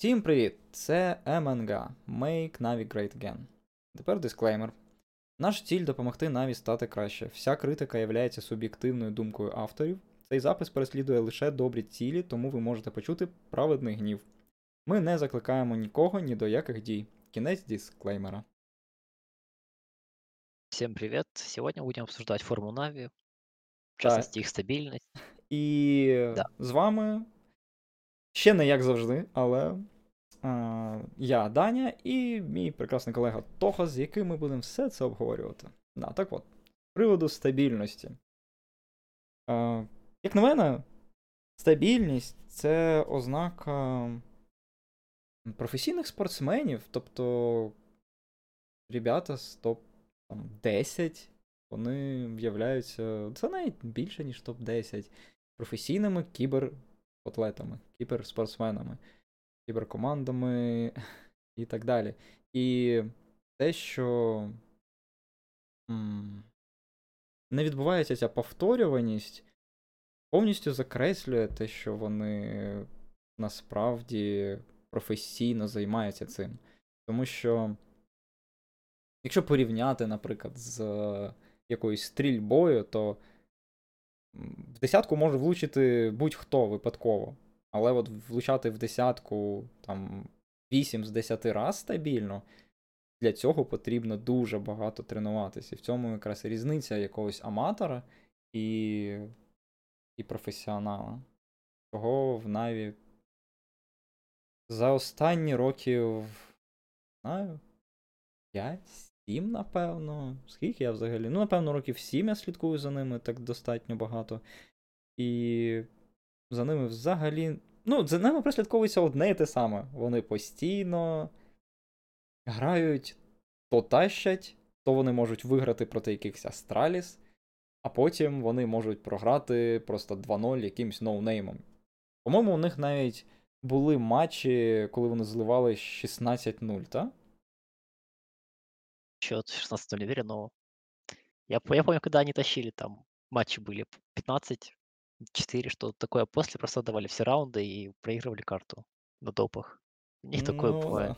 Всім привіт! Це MNG Make Navi Great Again. Тепер дисклеймер. Наш ціль допомогти Наві стати краще. Вся критика є суб'єктивною думкою авторів. Цей запис переслідує лише добрі цілі, тому ви можете почути праведний гнів. Ми не закликаємо нікого ні до яких дій. Кінець дисклеймера. Всем привет! Сегодня будем обсуждать форму Нави, в частности их стабильность. І Да. з вами ще не як завжди, але а, я Даня і мій прекрасний колега Тоха, з яким ми будемо все це обговорювати. Да, так от, з приводу стабільності. А, як на мене, стабільність це ознака професійних спортсменів, тобто ребята з топ-10, вони виявляються. Це навіть більше, ніж топ-10 професійними кіберкотлетами, кіберспортсменами, кіберкомандами і так далі. І те, що не відбувається ця повторюваність, повністю закреслює те, що вони насправді професійно займаються цим. Тому що, якщо порівняти, наприклад, з якоюсь стрільбою, то в десятку може влучити будь-хто випадково. Але от влучати в десятку там 8 з 10 раз стабільно, для цього потрібно дуже багато тренуватися. І в цьому якраз різниця якогось аматора і і професіонала. Того в Наві за останні років, знаю, 5 7, напевно. Скільки я взагалі? Ну, напевно, років 7 я слідкую за ними так достатньо багато. І за ними взагалі. Ну, за ними прислідковується одне і те саме. Вони постійно грають, то тащать, то вони можуть виграти проти якихось Астраліс, а потім вони можуть програти просто 2-0 якимсь ноунеймом. По-моєму, у них навіть були матчі, коли вони зливали 16-0, так? Счет 16 не уверен, но я, я помню, когда они тащили там матчи были 15-4, что такое, после просто давали все раунды и проигрывали карту на допах. У них такое Ну, бывает.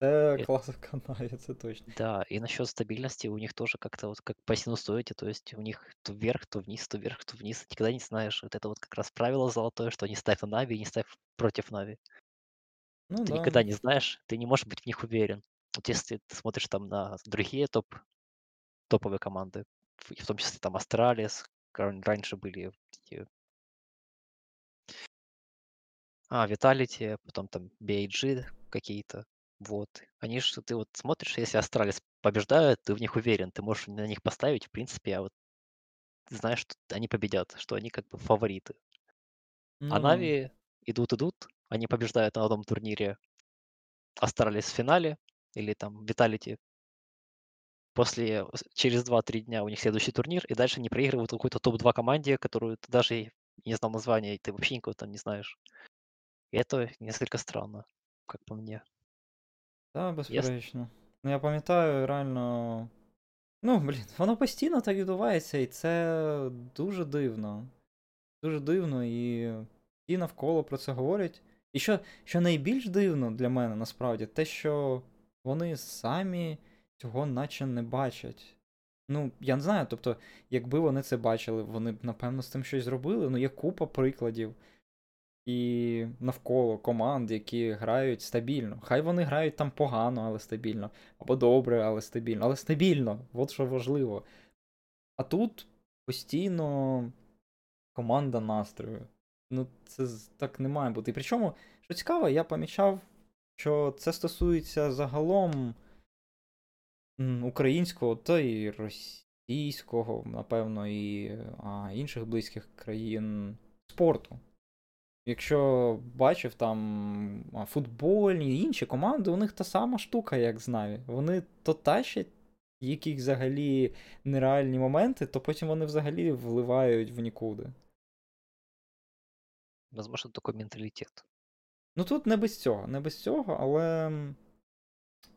Це Э, класика Наві, це точно. Да, и насчет стабильности у них тоже как-то вот как по синусоиде, то есть у них то вверх, то вниз, то вверх, то вниз. Никогда не знаешь. Вот это вот как раз правило золотое, что не ставь на Нави и не ставь против Нави. Ну Ты да. никогда не знаешь, ты не можешь быть в них уверен. Вот если ты смотришь там на другие топ топовые команды, в том числе там Астралис, ран раньше были А, Vitality, потом там BIG какие-то. Вот. Они ж ты вот смотришь, если Астралис побеждают, ты в них уверен, ты можешь на них поставить, в принципе, а вот знаешь, что они победят, что они как бы фавориты. А Ну, Нави идут идут, они побеждают на одном турнире Астралис в финале или там Vitality После, с через 2-3 дня у них следующий турнир, и дальше они проигрывают какой-то топ-2 команде, которую ты даже и не знал названия, и ты вообще никого там не знаешь. И это несколько странно, как по мне. та, Яс безперечно. Ну, я пам'ятаю, реально. Ну, блін, воно постійно так відбувається, і це дуже дивно. Дуже дивно, і всі навколо про це говорять. І що, що найбільш дивно для мене насправді, те, що вони самі цього наче не бачать. Ну, я не знаю, тобто, якби вони це бачили, вони б, напевно, з цим щось зробили. Ну, є купа прикладів. І навколо команд, які грають стабільно. Хай вони грають там погано, але стабільно. Або добре, але стабільно. Але стабільно, от що важливо. А тут постійно команда настрою. Ну, це так не має бути. І причому, що цікаво, я помічав, що це стосується загалом українського, та і російського, напевно, і а, інших близьких країн спорту. Якщо бачив там футбольні інші команди, у них та сама штука, як з Наві. Вони то тащать якісь взагалі нереальні моменти, то потім вони взагалі вливають в нікуди. Возможно, такой менталитет. Ну тут не без цього, не без цього, але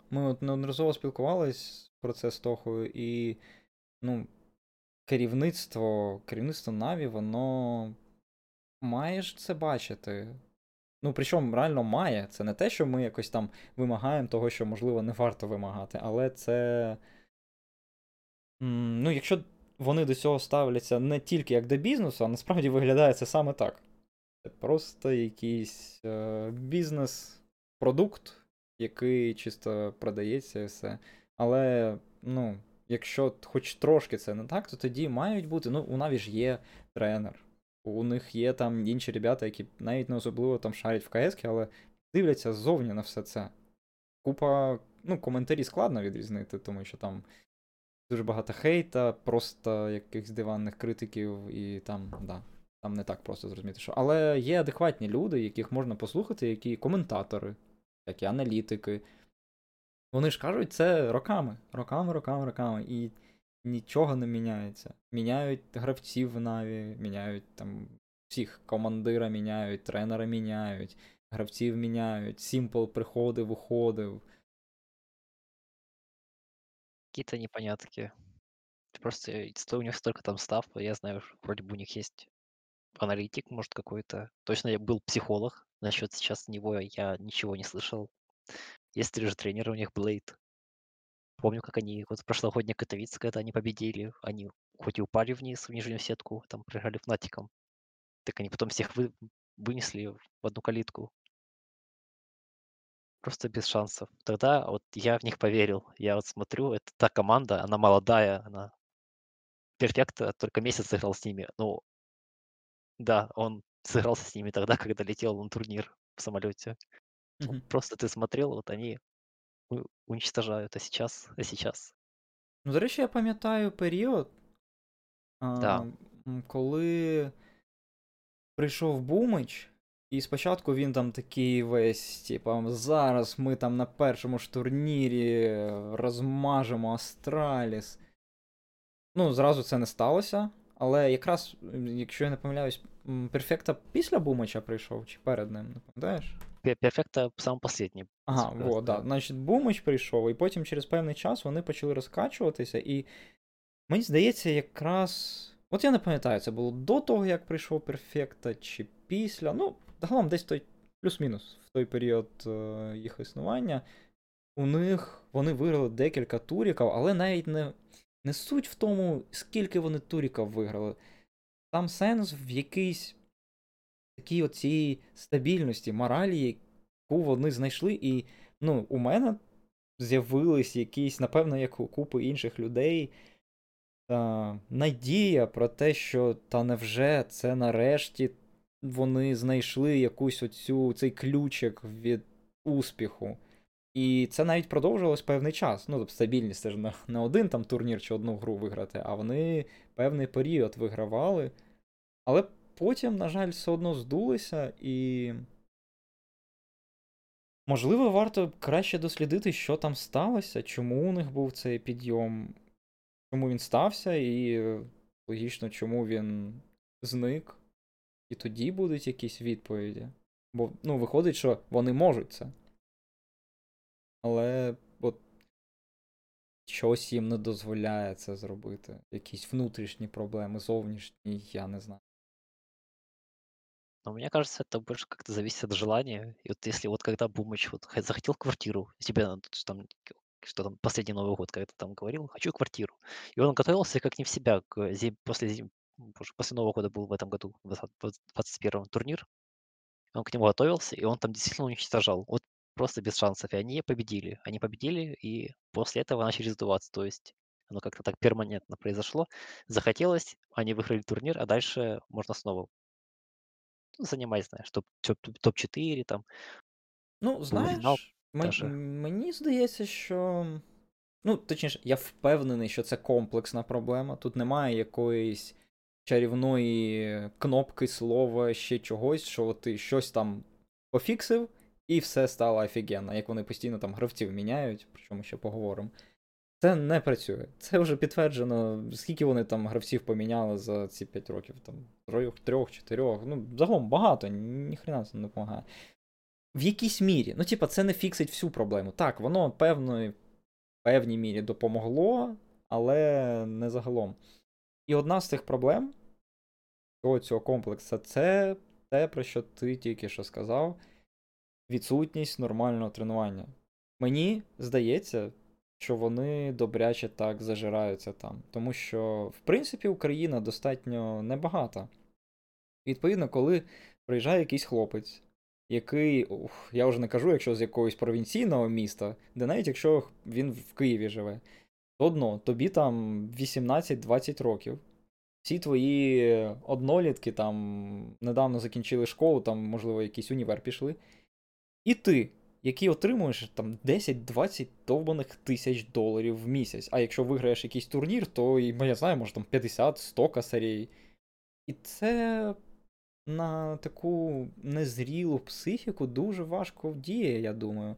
ми от неодноразово спілкувались про це з Тохою, і ну, керівництво, керівництво Наві, воно має ж це бачити. Ну, причому реально має. Це не те, що ми якось там вимагаємо того, що, можливо, не варто вимагати, але це. Ну, якщо вони до цього ставляться не тільки як до бізнесу, а насправді виглядає це саме так. Це просто якийсь е, бізнес-продукт, який чисто продається і все. Але, ну, якщо хоч трошки це не так, то тоді мають бути. Ну, у Наві ж є тренер. У них є там інші ребята, які навіть не особливо там шарять в КС, але дивляться ззовні на все це. Купа, ну, коментарі складно відрізнити, тому що там дуже багато хейта, просто якихось диванних критиків, і там, да, там не так просто зрозуміти, що. Але є адекватні люди, яких можна послухати, які коментатори, які аналітики. Вони ж кажуть це роками, роками, роками, роками. І нічого не міняється. Міняють гравців в Наві, міняють там всіх командира міняють, тренера міняють, гравців міняють, Сімпл приходив, уходив. Какие-то непонятки. Просто у них столько там став, я знаю, что вроде у них есть аналитик, может, какой-то. Точно я был психолог. Насчет сейчас него я ничего не слышал. Есть же тренер у них Блейд. Помню, как они вот прошлогодний Катовиц, когда они победили, они хоть и упали вниз в нижнюю сетку, там проиграли Фнатиком, так они потом всех вы, вынесли в одну калитку. Просто без шансов. Тогда вот я в них поверил. Я вот смотрю, это та команда, она молодая, она перфекта только месяц сыграл с ними. Ну, да, он сыгрался с ними тогда, когда летел на турнир в самолете. Мгм. Просто ты смотрел, вот они уничтожают, а сейчас, а сейчас. Ну, до речі, я пам'ятаю період, Да. а, коли прийшов Бумич, і спочатку він там такий весь, типа, зараз ми там на першому ж турнірі розмажемо Астраліс. Ну, зразу це не сталося. Але якраз, якщо я не помиляюсь, Перфекта після Бумича прийшов чи перед ним, не пам'ятаєш? Перфекта самый последний. Ага, вот, да. Значить, Бумич прийшов, і потім через певний час вони почали розкачуватися, і мені здається, якраз. От я не пам'ятаю, це було до того, як прийшов Перфекта, чи після. Ну, загалом десь той плюс-мінус в той період е, їх існування. У них вони виграли декілька туріків, але навіть не, не суть в тому, скільки вони туріків виграли. Там сенс в якійсь такій оцій стабільності, моралі, яку вони знайшли, і ну, у мене з'явились якісь, напевно, як у купи інших людей, та, надія про те, що та невже це нарешті вони знайшли якусь оцю цей ключик від успіху. І це навіть продовжувалось певний час. Ну, тобто стабільність це ж не, один там турнір чи одну гру виграти, а вони певний період вигравали. Але потім, на жаль, все одно здулися, і. Можливо, варто краще дослідити, що там сталося, чому у них був цей підйом, чому він стався, і логічно, чому він зник. І тоді будуть якісь відповіді. Бо, ну, виходить, що вони можуть це. Але от щось їм не дозволяє це зробити. Якісь внутрішні проблеми, зовнішні, я не знаю. Но мне кажется, это больше как-то зависит от желания. И вот если вот когда Бумыч вот х- захотел квартиру, тебе надо тут там, к- что там последний Новый год, когда ты там говорил, хочу квартиру. И он готовился как не в себя к зим, после зим, боже, после Нового года был в этом году, в 2021 турнир. Он к нему готовился, и он там действительно уничтожал. Вот просто без шансов. И они победили. Они победили, и после этого начали сдуваться. То есть оно как-то так перманентно произошло. Захотелось, они выиграли турнир, а дальше можно снова ну, занимать, знаешь, топ, топ, топ-4, там, Ну, знаєш, даже. мені здається, що. Ну, точніше, я впевнений, що це комплексна проблема. Тут немає якоїсь чарівної кнопки, слова, ще чогось, що ти щось там пофіксив, і все стало офігенно, як вони постійно там гравців міняють, про чому ще поговоримо. Це не працює. Це вже підтверджено. Скільки вони там гравців поміняли за ці 5 років? Там трьох, трьох, чотирьох. Ну, загалом багато, ніхрена це не допомагає. В якійсь мірі. Ну, типа, це не фіксить всю проблему. Так, воно певної, певній мірі допомогло, але не загалом. І одна з цих проблем цього, цього комплексу це те, про що ти тільки що сказав. Відсутність нормального тренування. Мені здається, що вони добряче так зажираються там. Тому що, в принципі, Україна достатньо небагата. Відповідно, коли приїжджає якийсь хлопець, який, ух, я вже не кажу, якщо з якогось провінційного міста, де навіть якщо він в Києві живе, то одно, тобі там 18-20 років. Всі твої однолітки там недавно закінчили школу, там, можливо, якийсь універ пішли. І ти, який отримуєш там 10-20 довбаних тисяч доларів в місяць. А якщо виграєш якийсь турнір, то я знаю, може там 50-100 косарей. І це на таку незрілу психіку дуже важко діє, я думаю.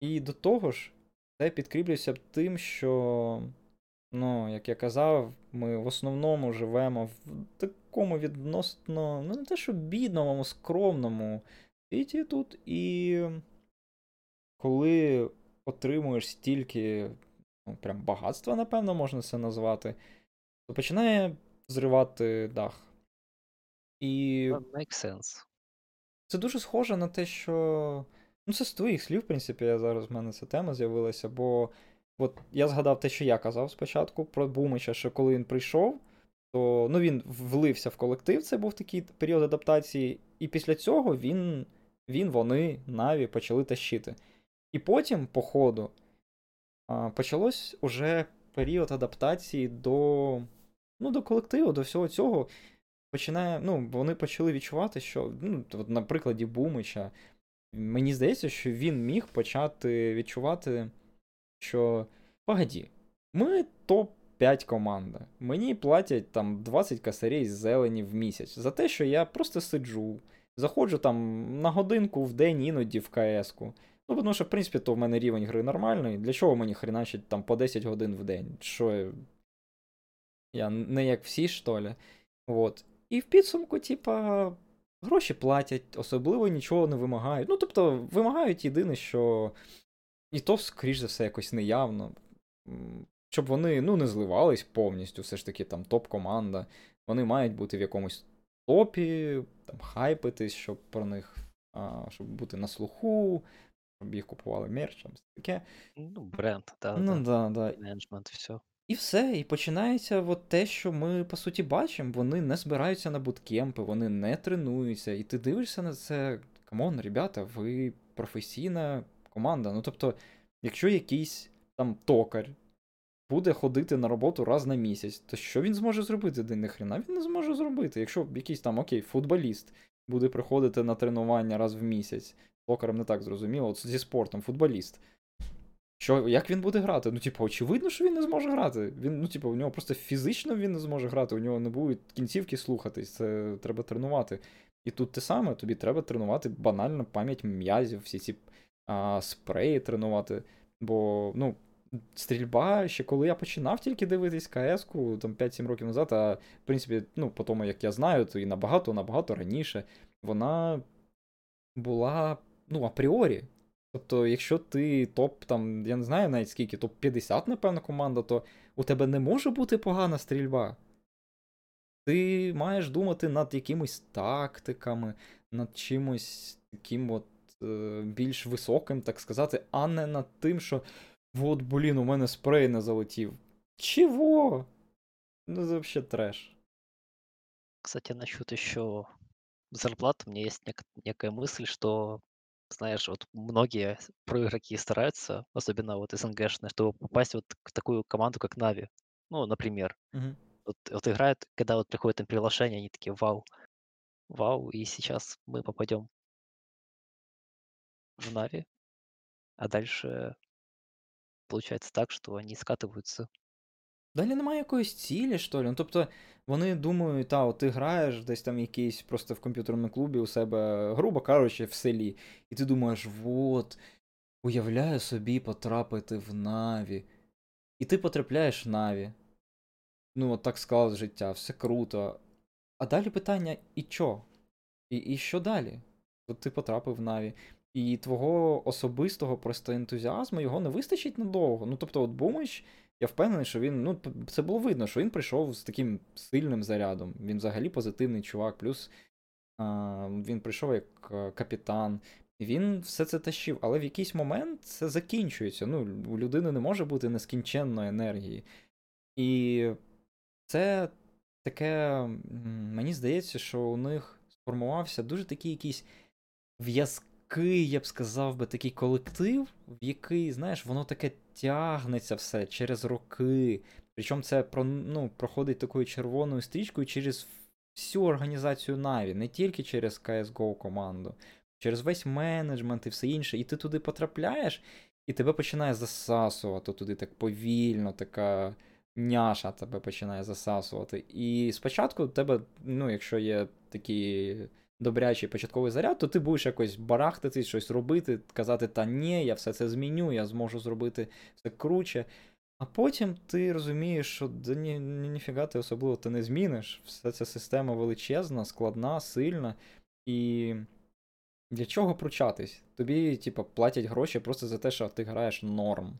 І до того ж, це підкріплюється тим, що, ну, як я казав, ми в основному живемо в такому відносно, ну, не те, що бідному, скромному світі тут, і коли отримуєш стільки ну, прям багатства, напевно, можна це назвати, то починає зривати дах. І Make sense. це дуже схоже на те, що. Ну, це з твоїх слів, в принципі, я зараз в мене ця тема з'явилася, бо от я згадав те, що я казав спочатку про Бумича, що коли він прийшов, то ну, він влився в колектив, це був такий період адаптації, і після цього він, він вони, Наві, почали тащити. І потім, по ходу, почалось уже період адаптації до ну, до колективу, до всього цього. Починає, ну, Вони почали відчувати, що, ну, от на прикладі Бумича, мені здається, що він міг почати відчувати, що погоді, ми топ-5 команда. Мені платять там 20 косарей з зелені в місяць за те, що я просто сиджу, заходжу там на годинку в день іноді в КС-ку. Ну, тому що, в принципі, то в мене рівень гри нормальний. Для чого мені хреначить там по 10 годин в день? Що я не як всі, що ли? От. І в підсумку, типа, гроші платять, особливо нічого не вимагають. Ну, тобто, вимагають єдине, що. І то, скоріш за все, якось неявно. Щоб вони ну, не зливались повністю, все ж таки там топ-команда. Вони мають бути в якомусь топі, там, хайпитись, щоб про них, а, щоб бути на слуху, щоб їх купували мерч, там таке. Ну, бренд, да, Ну, да, да. менеджмент, все. І все, і починається от те, що ми по суті бачимо. Вони не збираються на буткемпи, вони не тренуються. І ти дивишся на це. Come on, ребята, ви професійна команда. Ну тобто, якщо якийсь там токар буде ходити на роботу раз на місяць, то що він зможе зробити да ні хрена? Він не зможе зробити. Якщо якийсь там окей, футболіст буде приходити на тренування раз в місяць, токарем не так зрозуміло, от зі спортом, футболіст. Що, Як він буде грати? Ну, типу, очевидно, що він не зможе грати. Він, ну, типу, у нього просто фізично він не зможе грати, у нього не будуть кінцівки слухатись, це треба тренувати. І тут те саме, тобі треба тренувати банально пам'ять м'язів, всі ці а, спреї тренувати. Бо, ну, стрільба, ще коли я починав тільки дивитись КС-ку, там 5-7 років назад, а в принципі, ну, по тому, як я знаю, то і набагато-набагато раніше вона була, ну, апріорі. Тобто, якщо ти топ, там, я не знаю навіть скільки, топ-50, напевно, команда, то у тебе не може бути погана стрільба. Ти маєш думати над якимись тактиками, над чимось таким от е, більш високим, так сказати, а не над тим, що от, блін, у мене спрей не залетів. Чого? Ну, це взагалі треш. Кстати, насчет еще зарплат, у меня есть нек- некая мысль, что знаешь, вот многие проигроки стараются, особенно вот СНГшные, чтобы попасть вот в такую команду, как Нави. Ну, например. Мгм. Вот, вот играют, когда вот приходит им приглашение, они такие, вау, вау, и сейчас мы попадем в Нави. А дальше получается так, что они скатываются. Далі немає якоїсь цілі, що ли. Ну, тобто, вони думають, та, от ти граєш десь там якийсь просто в комп'ютерному клубі у себе, грубо кажучи, в селі. І ти думаєш, от, уявляю собі потрапити в Наві. І ти потрапляєш в Наві. Ну, от так склалось життя, все круто. А далі питання: і чо? І і що далі? От ти потрапив в Наві. І твого особистого просто ентузіазму його не вистачить надовго. Ну, тобто, от Бумич. Я впевнений, що він, ну, це було видно, що він прийшов з таким сильним зарядом. Він взагалі позитивний чувак. Плюс а, він прийшов як капітан. Він все це тащив, але в якийсь момент це закінчується. Ну, у людини не може бути нескінченної енергії. І це таке, мені здається, що у них сформувався дуже такий якийсь в'язкий, я б сказав би, такий колектив, в який, знаєш, воно таке тягнеться все через роки. Причому це ну, проходить такою червоною стрічкою через всю організацію Na'Vi, не тільки через CSGO команду, через весь менеджмент і все інше. І ти туди потрапляєш, і тебе починає засасувати туди так повільно, така няша тебе починає засасувати. І спочатку тебе, ну, якщо є такий добрячий початковий заряд, то ти будеш якось барахтати, щось робити, казати, та ні, я все це зміню, я зможу зробити все круче. А потім ти розумієш, що да ні, ніфіга ти особливо ти не зміниш. Вся ця система величезна, складна, сильна. І для чого пручатись? Тобі, типу, платять гроші просто за те, що ти граєш норм.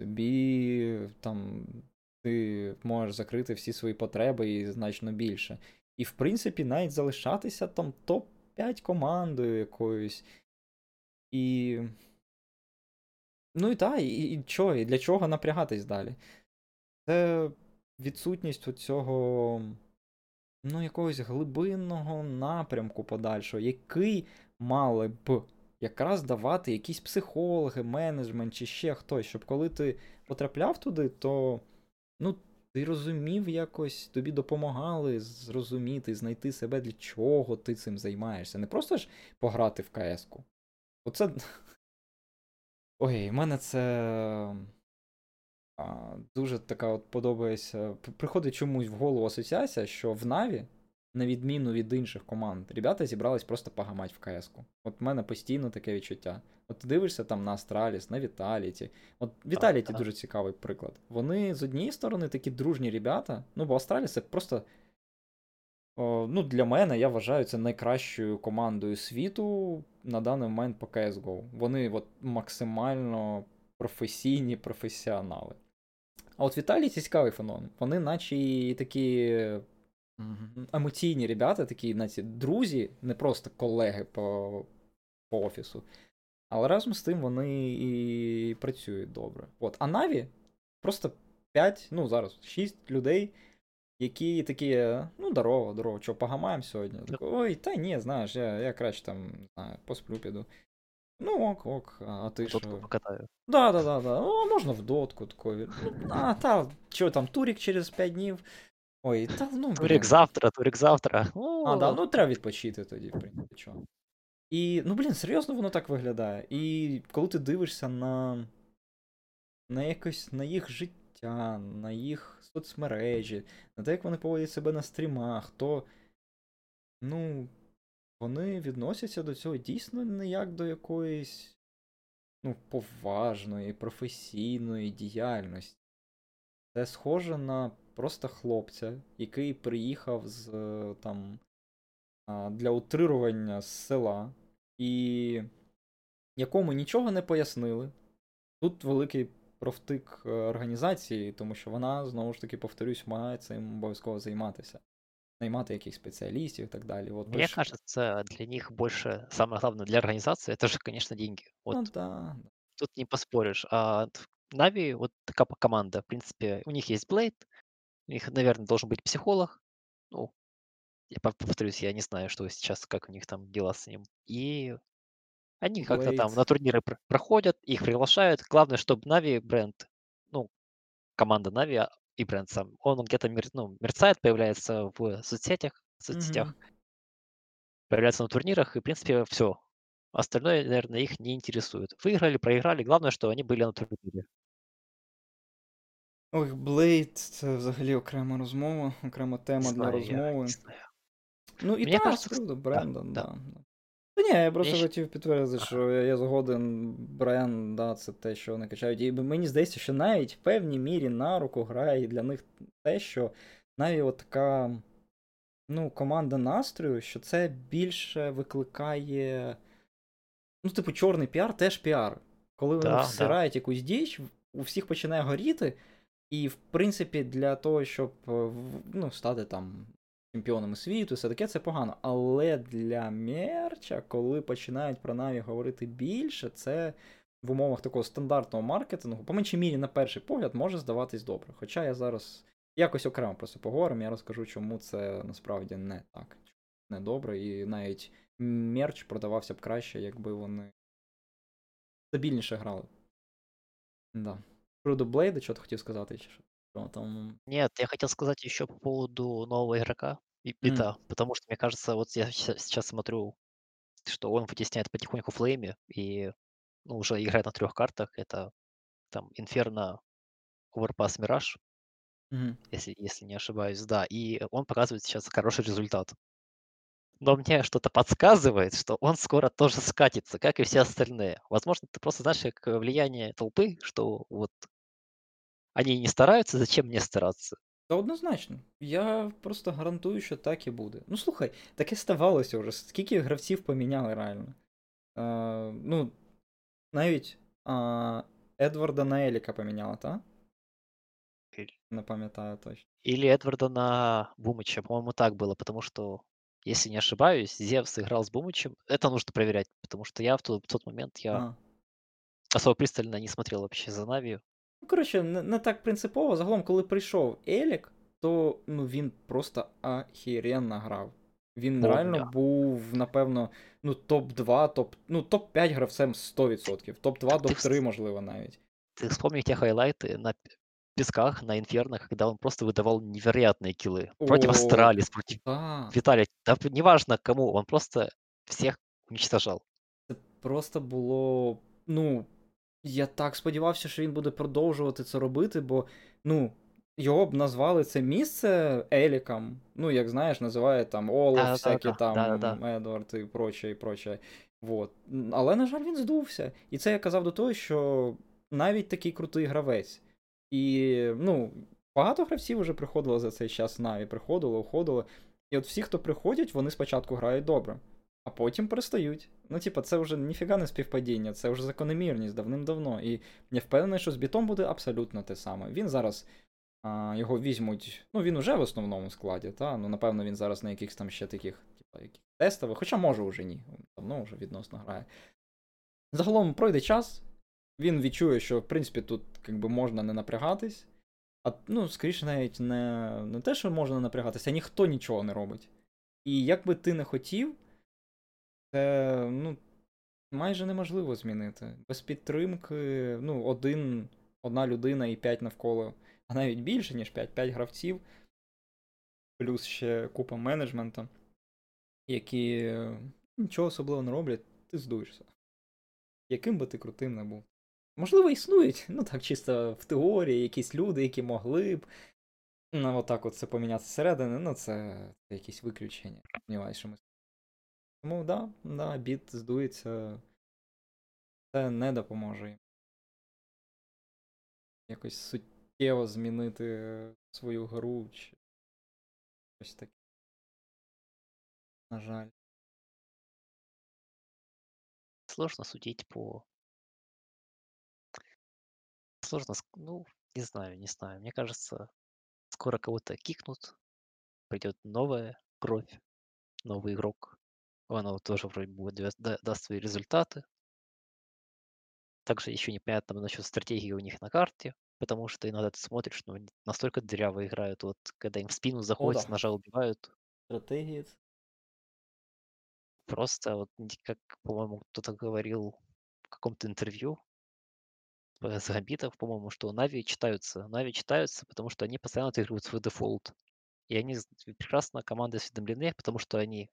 Тобі там ти можеш закрити всі свої потреби і значно більше. І, в принципі, навіть залишатися там топ-5 командою якоюсь. І. Ну і так, і, і чого, і для чого напрягатись далі? Це відсутність цього, ну, якогось глибинного напрямку подальшого, який мали б якраз давати якісь психологи, менеджмент чи ще хтось, щоб коли ти потрапляв туди, то ну, ти розумів якось, тобі допомагали зрозуміти, знайти себе, для чого ти цим займаєшся. Не просто ж пограти в КС-ку. Оце. Ой, в мене це. Дуже така от подобається. Приходить чомусь в голову асоціація, що в Наві на відміну від інших команд, ребята зібрались просто погамать в КС-ку. От в мене постійно таке відчуття. От ти дивишся там на Астраліс, на Віталіті. От Віталіті дуже цікавий приклад. Вони з однієї сторони такі дружні ребята, ну бо Астраліс це просто. О, ну, Для мене я вважаю це найкращою командою світу на даний момент по CSGO. Вони от максимально професійні професіонали. А от Віталій цікавий феномен. Вони, наче і такі емоційні ребята, такі знаєте, друзі, не просто колеги по по офісу. Але разом з тим вони і працюють добре. От. А Наві просто 5, ну зараз 6 людей, які такі, ну, здорово, здорово, що, погамаємо сьогодні? Так, Ой, та ні, знаєш, я я краще там, не знаю, посплю піду. Ну, ок, ок, а ти що? покатаю. Да, да, да, да. О, можна в дотку такої. Ну, а, та, що там, турік через 5 днів. Ой, та ну. Турік завтра, турік завтра. А, да, ну треба відпочити тоді, в принципі, чого. І, ну, блін, серйозно воно так виглядає. І коли ти дивишся на на якось на їх життя, на їх соцмережі, на те, як вони поводять себе на стрімах, то ну, вони відносяться до цього дійсно не як до якоїсь ну, поважної, професійної діяльності. Це схоже на просто хлопця, який приїхав з там для утрирування з села, і якому нічого не пояснили. Тут великий провтик е, організації, тому що вона, знову ж таки, повторюсь, має цим обов'язково займатися. Наймати якихось спеціалістів і так далі. Вот, Мне кажется, для них больше, самое главное для организации, это же, конечно, деньги. Вот Ну да. тут не поспоришь. А Нави, вот такая команда, в принципе, у них есть Blade, у них, наверное, должен быть психолог. Ну, я повторюсь, я не знаю, что сейчас, как у них там дела с ним. И они как-то там на турниры проходят, их приглашают. Главное, чтобы Нави бренд, ну, команда Нави а, и бренд сам, он где-то мер, ну, мерцает, появляется в соцсетях, в соцсетях, Мгм. появляется на турнирах, и, в принципе, все. Остальное, наверное, их не интересует. Выиграли, проиграли, главное, что они были на турнире. Ой, Блейд це взагалі окрема розмова, окрема тема для знаю, я розмови. знаю. Ну і Мені так, кажется, круто, Брендон, да. да. да. Та ні, я просто Я ще- хотів підтвердити, що я, я згоден, Бренд, да, це те, що вони качають. І мені здається, що навіть в певній мірі на руку грає для них те, що навіть от така ну, команда настрою, що це більше викликає. Ну, типу, чорний піар теж піар. Коли вони Да, да. всирають якусь дичь, у всіх починає горіти. І, в принципі, для того, щоб е, ну, стати там чемпіонами світу, все таке це погано. Але для мерча, коли починають про Наві говорити більше, це в умовах такого стандартного маркетингу, по меншій мірі, на перший погляд, може здаватись добре. Хоча я зараз якось окремо про це поговоримо, я розкажу, чому це насправді не так. Не добре, і навіть мерч продавався б краще, якби вони стабільніше грали. Да. Про Блейда, що ти хотів сказати? Чи що? Там... Нет, я хотел сказать еще по поводу нового игрока и бита, потому что мне кажется, вот я сейчас смотрю, что он вытесняет потихоньку флейме и ну, уже играет на трех картах. Это там Инферно, Overpass, Мираж, если, если не ошибаюсь, да. И он показывает сейчас хороший результат. Но мне что-то подсказывает, что он скоро тоже скатится, как и все остальные. Возможно, ты просто знаешь, как влияние толпы, что вот они не стараются, зачем мне стараться? Та однозначно. Я просто гарантую, що так і буде. Ну слухай, таке ставалося вже. Скільки гравців поміняли реально? Е, ну, навіть а, Едварда на Еліка поміняла, так? Иль- Не пам'ятаю точно. Или Эдварда на Бумыча, по-моему, так было, потому что, если не ошибаюсь, Зевс играл с Бумычем. Это нужно проверять, потому что я в тот, в тот момент я А. особо пристально не смотрел вообще за Нави. Ну, коротше, не, не так принципово. Загалом, коли прийшов Елік, то ну, він просто ахіренно грав. Він О, реально бля. був, напевно, ну, топ-2, топ, ну, топ-5 гравцем 100%. Топ-2, Так ти топ-3, вс- можливо, навіть. Ты вспомни те хайлайты на п- песках, на Инферно, когда он просто выдавал невероятные киллы. Против О, Астралис, против Да. Виталия. Да п- неважно кому, он просто всех уничтожал. Це просто було. Ну, я так сподівався, що він буде продовжувати це робити, бо, ну, його б назвали це місце Еліком. Ну, як знаєш, називають там Олаф, Да-да-да, всякі там да-да-да. Едвард і проче, і проче. Вот. Але, на жаль, він здувся. І це я казав до того, що навіть такий крутий гравець. І, ну, багато гравців вже приходило за цей час Наві, приходило, уходило. І от всі, хто приходять, вони спочатку грають добре, а потім перестають. Ну, типа, це вже ніфіга не співпадіння, це вже закономірність давним-давно. І я впевнений, що з бітом буде абсолютно те саме. Він зараз а, його візьмуть. Ну, він уже в основному складі, та? Ну, напевно, він зараз на якихось там ще таких, типа, яких тестових, хоча може вже ні. Давно вже відносно грає. Загалом пройде час, він відчує, що в принципі тут якби, можна не напрягатись. А ну, скоріше, навіть не, не те, що можна напрягатися, а ніхто нічого не робить. І як би ти не хотів, це ну, майже неможливо змінити. Без підтримки, ну, один, одна людина і п'ять навколо, а навіть більше, ніж п'ять, п'ять гравців, плюс ще купа менеджменту, які е, нічого особливого не роблять, ти здуєшся. Яким би ти крутим не був. Можливо, існують, ну так, чисто в теорії, якісь люди, які могли б. Ну, отак от це поміняти зсередини, ну це, це якісь виключення. Сумніваюсь, що ми. Тому да, да, біт здується. Це не допоможе їм. Якось суттєво змінити свою гру чи щось таке. На жаль. Сложно судить по... Сложно, ну, не знаю, не знаю. Мне кажется, скоро кого-то кикнут, придет новая кровь, новый игрок. Оно тоже вроде дав- да- даст свои результаты. Также еще непонятно насчет стратегии у них на карте, потому что иногда ты смотришь, ну, они настолько дыряво играют, вот когда им в спину заходят, с да. ножа убивают, Стратегії. це- просто вот как, по-моему, кто-то говорил в каком-то интервью с Гамбитов, по-моему, что Нави читаются. Нави читаются, потому что они постоянно отыгрывают свой дефолт. И они прекрасно команды осведомлены, потому что они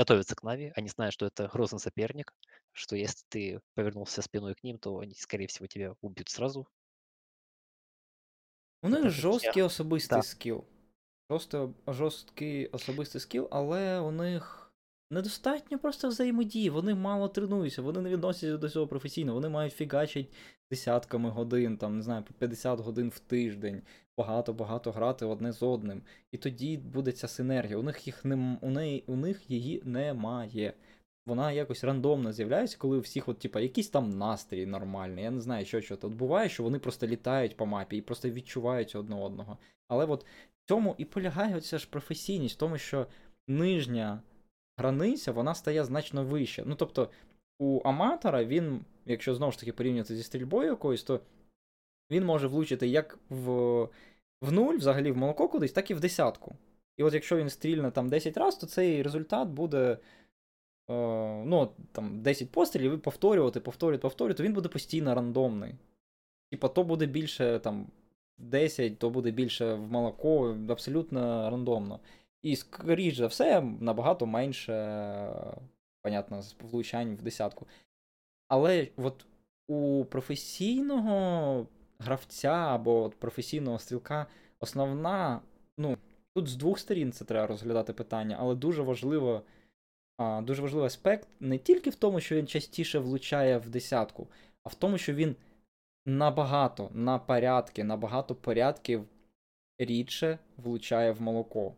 готовятся к Нави, они знают, что это грозный соперник, что если ты повернулся спиной к ним, то они, скорее всего, тебя убьют сразу. У них так жорсткий я. особистий Так. скіл. Просто жорсткий особистий скіл, але у них недостатньо просто взаємодії. Вони мало тренуються, вони не відносяться до цього професійно, вони мають фігачить десятками годин, там, не знаю, по 50 годин в тиждень, багато-багато грати одне з одним. І тоді буде ця синергія. У них їх нем... у, неї... у них її немає. вона якось рандомно з'являється, коли у всіх, от, типа, якийсь там настрій нормальний. Я не знаю, що що. Тут буває, що вони просто літають по мапі і просто відчувають одне одного. Але от в цьому і полягає оця ж професійність, в тому, що нижня границя вона стає значно вище. Ну, тобто, у аматора він, якщо знову ж таки порівнювати зі стрільбою якоюсь, то він може влучити як в в нуль, взагалі в молоко кудись, так і в десятку. І от якщо він стрільне там 10 разів, то цей результат буде. Е, ну, там 10 пострілів і повторювати, повторювати, повторювати, то він буде постійно рандомний. Типа, то буде більше там 10, то буде більше в молоко, абсолютно рандомно. І, скоріш за все, набагато менше, понятно, влучань в десятку. Але от у професійного гравця або от професійного стрілка основна, ну, тут з двох сторін це треба розглядати питання, але дуже важливо. Дуже важливий аспект не тільки в тому, що він частіше влучає в десятку, а в тому, що він набагато на порядки, набагато порядків рідше влучає в молоко.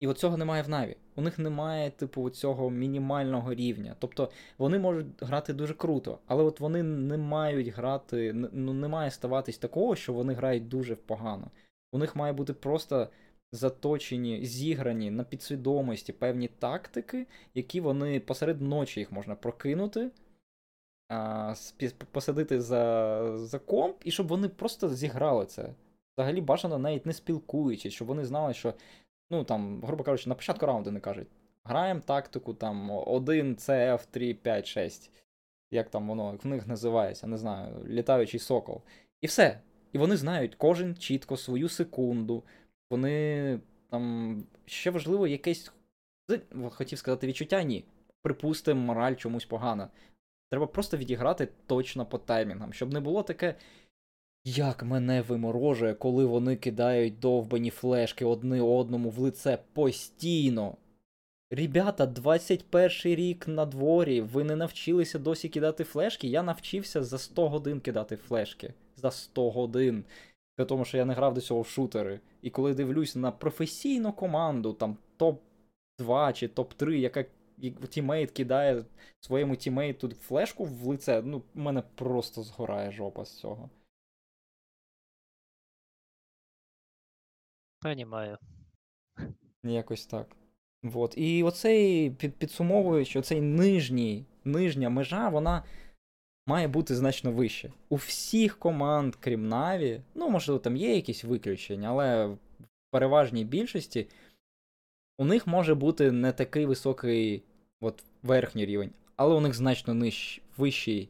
І от цього немає в Наві. У них немає, типу, цього мінімального рівня. Тобто вони можуть грати дуже круто, але от вони не мають грати, ну не має ставатись такого, що вони грають дуже погано. У них має бути просто заточені, зіграні на підсвідомості певні тактики, які вони посеред ночі їх можна прокинути, а, посадити за, за комп, і щоб вони просто зіграли це. Взагалі бажано навіть не спілкуючись, щоб вони знали, що ну там, грубо кажучи, на початку раунду не кажуть. Граємо тактику там 1 CF 3, 5, 6. Як там воно в них називається, не знаю, літаючий сокол. І все. І вони знають кожен чітко свою секунду. Вони там ще важливо якесь. Хотів сказати відчуття, ні. Припустимо, мораль чомусь погана. Треба просто відіграти точно по таймінгам, щоб не було таке. Як мене виморожує, коли вони кидають довбані флешки одне одному в лице постійно. Ребята, 21 рік на дворі, ви не навчилися досі кидати флешки. Я навчився за 100 годин кидати флешки. За 100 годин. При тому, що я не грав до цього в шутери. І коли дивлюсь на професійну команду, там топ-2 чи топ-3, яка teammate кидає своєму teammate у флешку в лице, ну, в мене просто згорає жопа з цього. Понимаю. Якось так. Вот. І оцей, під, підсумовуючи, оцей нижній, нижня межа, вона має бути значно вище. У всіх команд, крім Наві, ну, можливо, там є якісь виключення, але в переважній більшості у них може бути не такий високий от, верхній рівень, але у них значно ниж, вищий.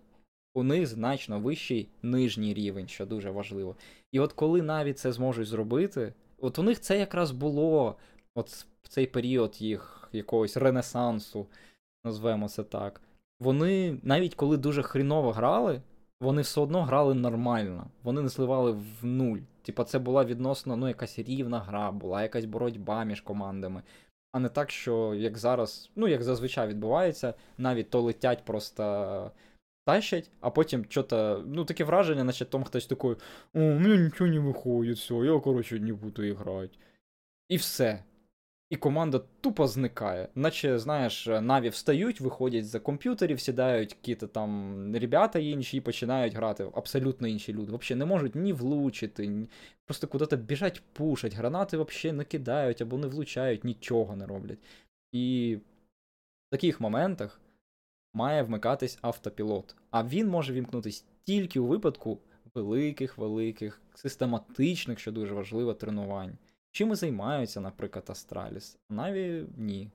У них значно вищий нижній рівень, що дуже важливо. І от коли Наві це зможуть зробити. От у них це якраз було от в цей період їх якогось ренесансу, назвемо це так. Вони, навіть коли дуже хріново грали, вони все одно грали нормально. Вони не сливали в нуль. Типа, це була відносно ну, якась рівна гра, була якась боротьба між командами. А не так, що як зараз, ну як зазвичай відбувається, навіть то летять просто тащать, а потім що-то, ну таке враження, наче там хтось такий, о, у мене нічого не виходить, все, я, коротше, не буду грати. І все. І команда тупо зникає. Наче, знаєш, наві встають, виходять за комп'ютерів, сідають якісь там ребята інші і починають грати. Абсолютно інші люди. Взагалі не можуть ні влучити, ні... просто куди-то біжать, пушать, гранати взагалі не кидають або не влучають, нічого не роблять. І в таких моментах має вмикатись автопілот. А він може вімкнутись тільки у випадку великих-великих, систематичних, що дуже важливо, тренувань. Чим і займаються, наприклад, Астраліс. Наві ні.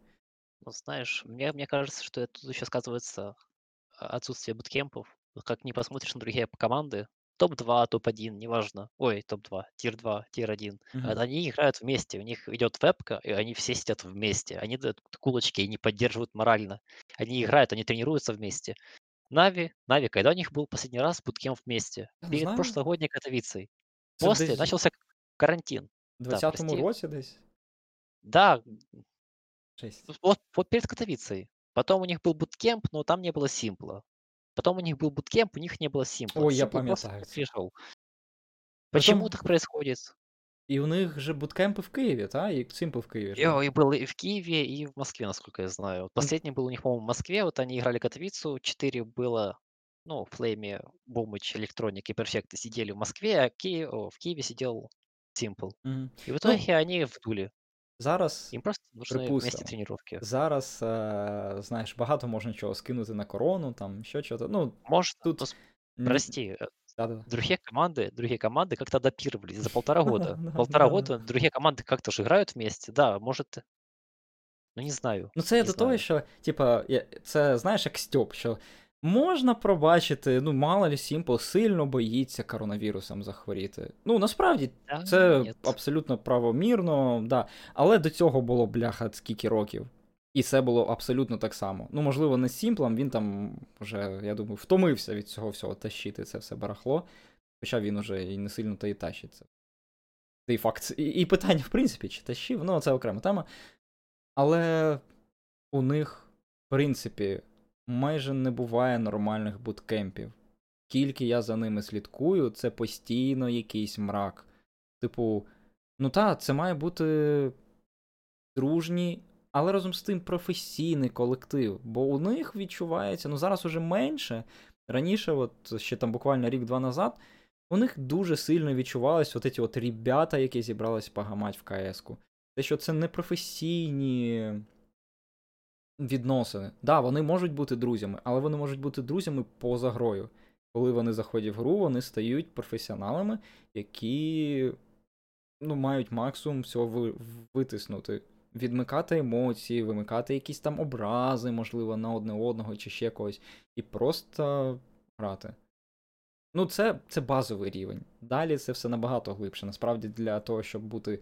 Ну, знаешь, мне, мне кажется, что тут еще сказывается отсутствие буткемпов. Как не посмотришь на другие команды, топ-2, топ-1, неважно. Ой, топ-2, тир-2, тир-1. Мгм. Они играют вместе, у них идет вебка, и они все сидят вместе. Они дают кулочки, они поддерживают морально. Они играют, они тренируются вместе. Нави, Нави, когда у них был последний раз буткемп вместе? Не Перед знаю. прошлогодней Катовицей. Це После десь начался карантин. в Да, 20-му прости. році десь? Да, Жесть. вот, вот перед Катовицей. Потом у них был буткемп, но там не было симпла. Потом у них был буткемп, у них не было симпла. Ой, я Симпл просто пам'ятаю це. пришел. Почему Притом, так происходит? І у них же буткемпи в Києві, так? І Simple в Києві. И, же. и был и в Киеве, и в Москве, насколько я знаю. Вот Последний был у них, по-моему, в Москве. Вот они играли Катовицу. Четыре было, ну, Флейме, Бумыч, Электроник и Перфекты сидели в Москве, а Ки- о, в Киеве сидел Simple. Мгм. И в Ну, итоге они вдули. зараз Им просто нужны вместе припустимо. тренировки. Зараз, е, знаєш, багато можна чого скинути на корону, там, що чого. Ну, Можно. тут но с- ні- Прости, э, да-да. другие команды, другие команды как-то адаптировались за полтора года. Да, Полтора да. года другие команды как-то же играют вместе. Да, может, ну не знаю. Ну, це я не до того, знаю. що, типа, я- це знаєш, як Стьоп, що можна пробачити, ну, мало лі Сімпл сильно боїться коронавірусом захворіти. Ну, насправді, Да, це нет. абсолютно правомірно, да. Але до цього було бляха скільки років. І це було абсолютно так само. Ну, можливо, не з Сімплом, він там вже, я думаю, втомився від цього всього тащити це все барахло. Хоча він уже і не сильно то і тащить. Це і факт. І, і питання, в принципі, чи тащив, ну, це окрема тема. Але у них, в принципі, майже не буває нормальних буткемпів. Скільки я за ними слідкую, це постійно якийсь мрак. Типу, ну та, це має бути дружній, але разом з тим професійний колектив. Бо у них відчувається, ну зараз уже менше. Раніше, от ще там буквально рік-два назад, у них дуже сильно відчувались от ці от ребята, які зібрались погамать в КС-ку. Те, що це не професійні відносини. Да, вони можуть бути друзями, але вони можуть бути друзями поза грою. Коли вони заходять в гру, вони стають професіоналами, які ну, мають максимум всього витиснути. Відмикати емоції, вимикати якісь там образи, можливо, на одне одного чи ще когось, і просто грати. Ну, це, це базовий рівень. Далі це все набагато глибше. Насправді, для того, щоб бути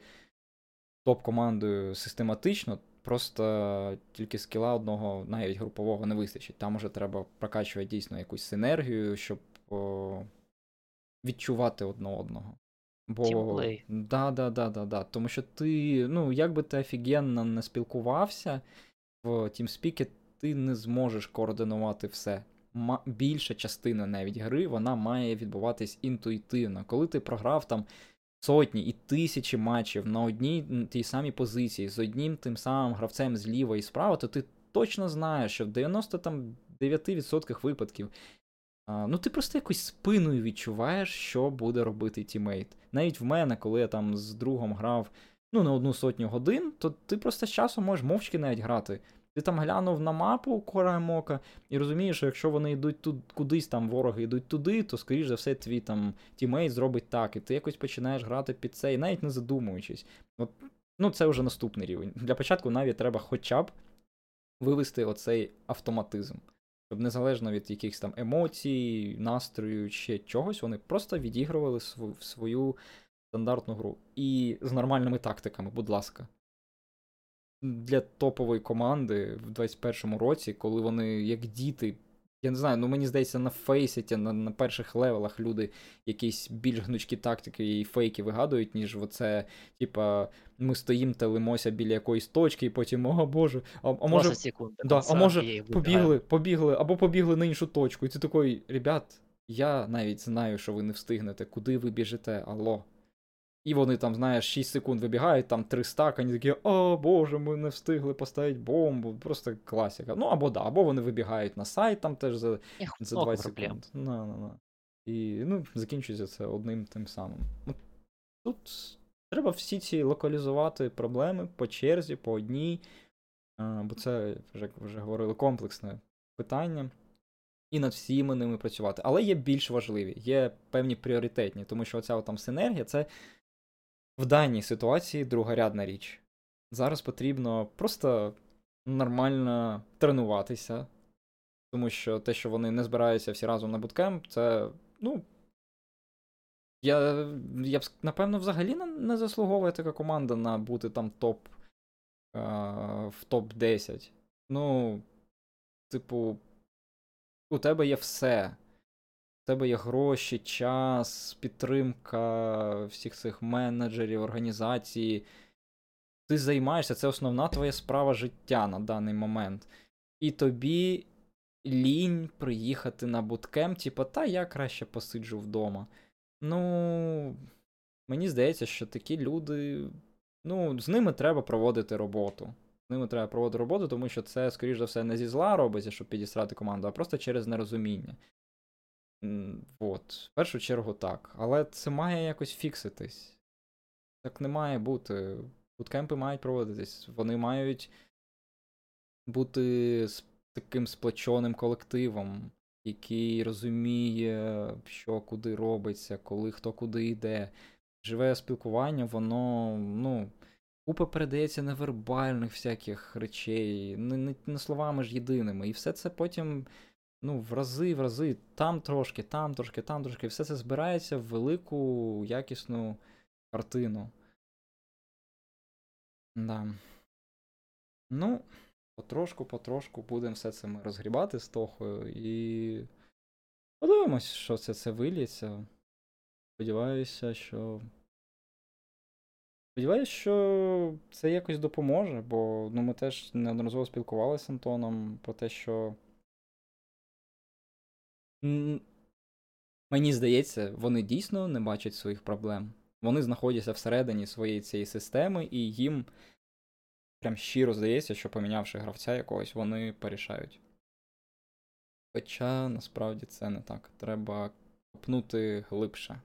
топ-командою систематично, просто тільки скіла одного, навіть групового, не вистачить. Там уже треба прокачувати дійсно якусь синергію, щоб о, відчувати одне одного. Бо да, да, да, да, да. Тому що ти, ну, як би ти офігенно не спілкувався в TeamSpeak, ти не зможеш координувати все. Ма- більша частина навіть гри вона має відбуватись інтуїтивно. Коли ти програв там сотні і тисячі матчів на одній тій самій позиції з одним тим самим гравцем зліва і справа, то ти точно знаєш, що в 99% випадків ну ти просто якось спиною відчуваєш, що буде робити teammate. Навіть в мене, коли я там з другом грав ну, на одну сотню годин, то ти просто з часом можеш мовчки навіть грати. Ти там глянув на мапу краєм ока і розумієш, що якщо вони йдуть тут кудись, там вороги йдуть туди, то скоріш за все твій там teammate зробить так, і ти якось починаєш грати під це, і навіть не задумуючись. От, ну, це вже наступний рівень. Для початку навіть треба хоча б вивести оцей автоматизм. Щоб незалежно від якихось там емоцій, настрою чи чогось, вони просто відігрували св- свою стандартну гру. І з нормальними тактиками, будь ласка. Для топової команди в 21-му році, коли вони як діти. Я не знаю, ну мені здається, на фейсеті, на, на перших левелах люди якісь більш гнучкі тактики і фейки вигадують, ніж оце, типа, ми стоїмо, телимося біля якоїсь точки, і потім, о боже, а, а може. 20 секунд Да, а може, побігли, побігли, або побігли на іншу точку. І ти такий, ребят, я навіть знаю, що ви не встигнете, куди ви біжите, алло. І вони там, знаєш, 6 секунд вибігають, там 3 стак, вони такі, о боже, ми не встигли поставити бомбу. Просто класика. Ну, або да, або вони вибігають на сайт там теж за, У за 20 секунд. На, на, на. І ну, закінчується це одним тим самим. Тут треба всі ці локалізувати проблеми по черзі, по одній, бо це, вже, як вже говорили, комплексне питання. І над всіми ними працювати. Але є більш важливі, є певні пріоритетні, тому що оця там синергія це в даній ситуації другорядна річ. Зараз потрібно просто нормально тренуватися, тому що те, що вони не збираються всі разом на буткемп, це, ну. Я, я б напевно, взагалі не, заслуговує така команда на бути там топ е, в топ-10. Ну, типу, у тебе є все. Тебе є гроші, час, підтримка всіх цих менеджерів, організацій. Ти займаєшся, це основна твоя справа життя на даний момент. І тобі лінь приїхати на буткемп, типу, та я краще посиджу вдома. Ну, мені здається, що такі люди. Ну, з ними треба проводити роботу. З ними треба проводити роботу, тому що це, скоріш за все, не зі зла робиться, щоб підістрати команду, а просто через нерозуміння. От, в першу чергу так. Але це має якось фікситись. Так не має бути. Буткемпи мають проводитись. Вони мають бути з таким сплоченим колективом, який розуміє, що куди робиться, коли хто куди йде. Живе спілкування, воно, ну, купа передається невербальних всяких речей, не, не, не словами ж єдиними. І все це потім ну, в рази, в рази, там трошки, там трошки, там трошки, все це збирається в велику якісну картину. Да. Ну, потрошку, потрошку будемо все це ми розгрібати з Тохою і подивимось, що це це виліється. Сподіваюся, що. Сподіваюся, що це якось допоможе, бо ну, ми теж неодноразово спілкувалися з Антоном про те, що. М, Мені здається, вони дійсно не бачать своїх проблем. Вони знаходяться всередині своєї цієї системи, і їм прям щиро здається, що помінявши гравця якогось, вони порішають. Хоча насправді це не так. Треба копнути глибше.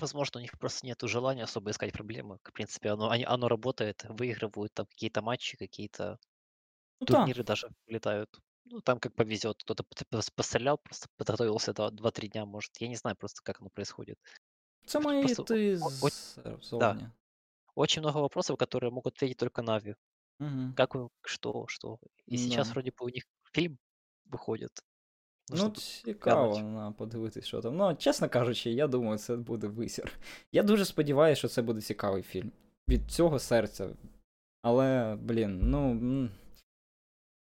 Возможно, у них просто нет желания особо искать проблемы. В принципе, оно, они- оно работает, выигрывают там какие-то матчи, какие-то Ну так, турниры даже летают. Ну, там как повезет. Кто-то п- п- пострелял, просто подготовился 2-3 дня, может. Я не знаю просто, как оно происходит. це Пр- має просто йти о- о- з- ззовні. Очень много вопросов, которые могут ответить только Нави. Угу. Как вы, что, что. И сейчас Да. вроде бы у них фильм выходит. Ну, Ну, чтобы цікаво глянуть. на подивитись, що там. Ну, чесно кажучи, я думаю, це буде висір. Я дуже сподіваюся, що це буде цікавий фільм. Від цього серця. Але, блін, ну.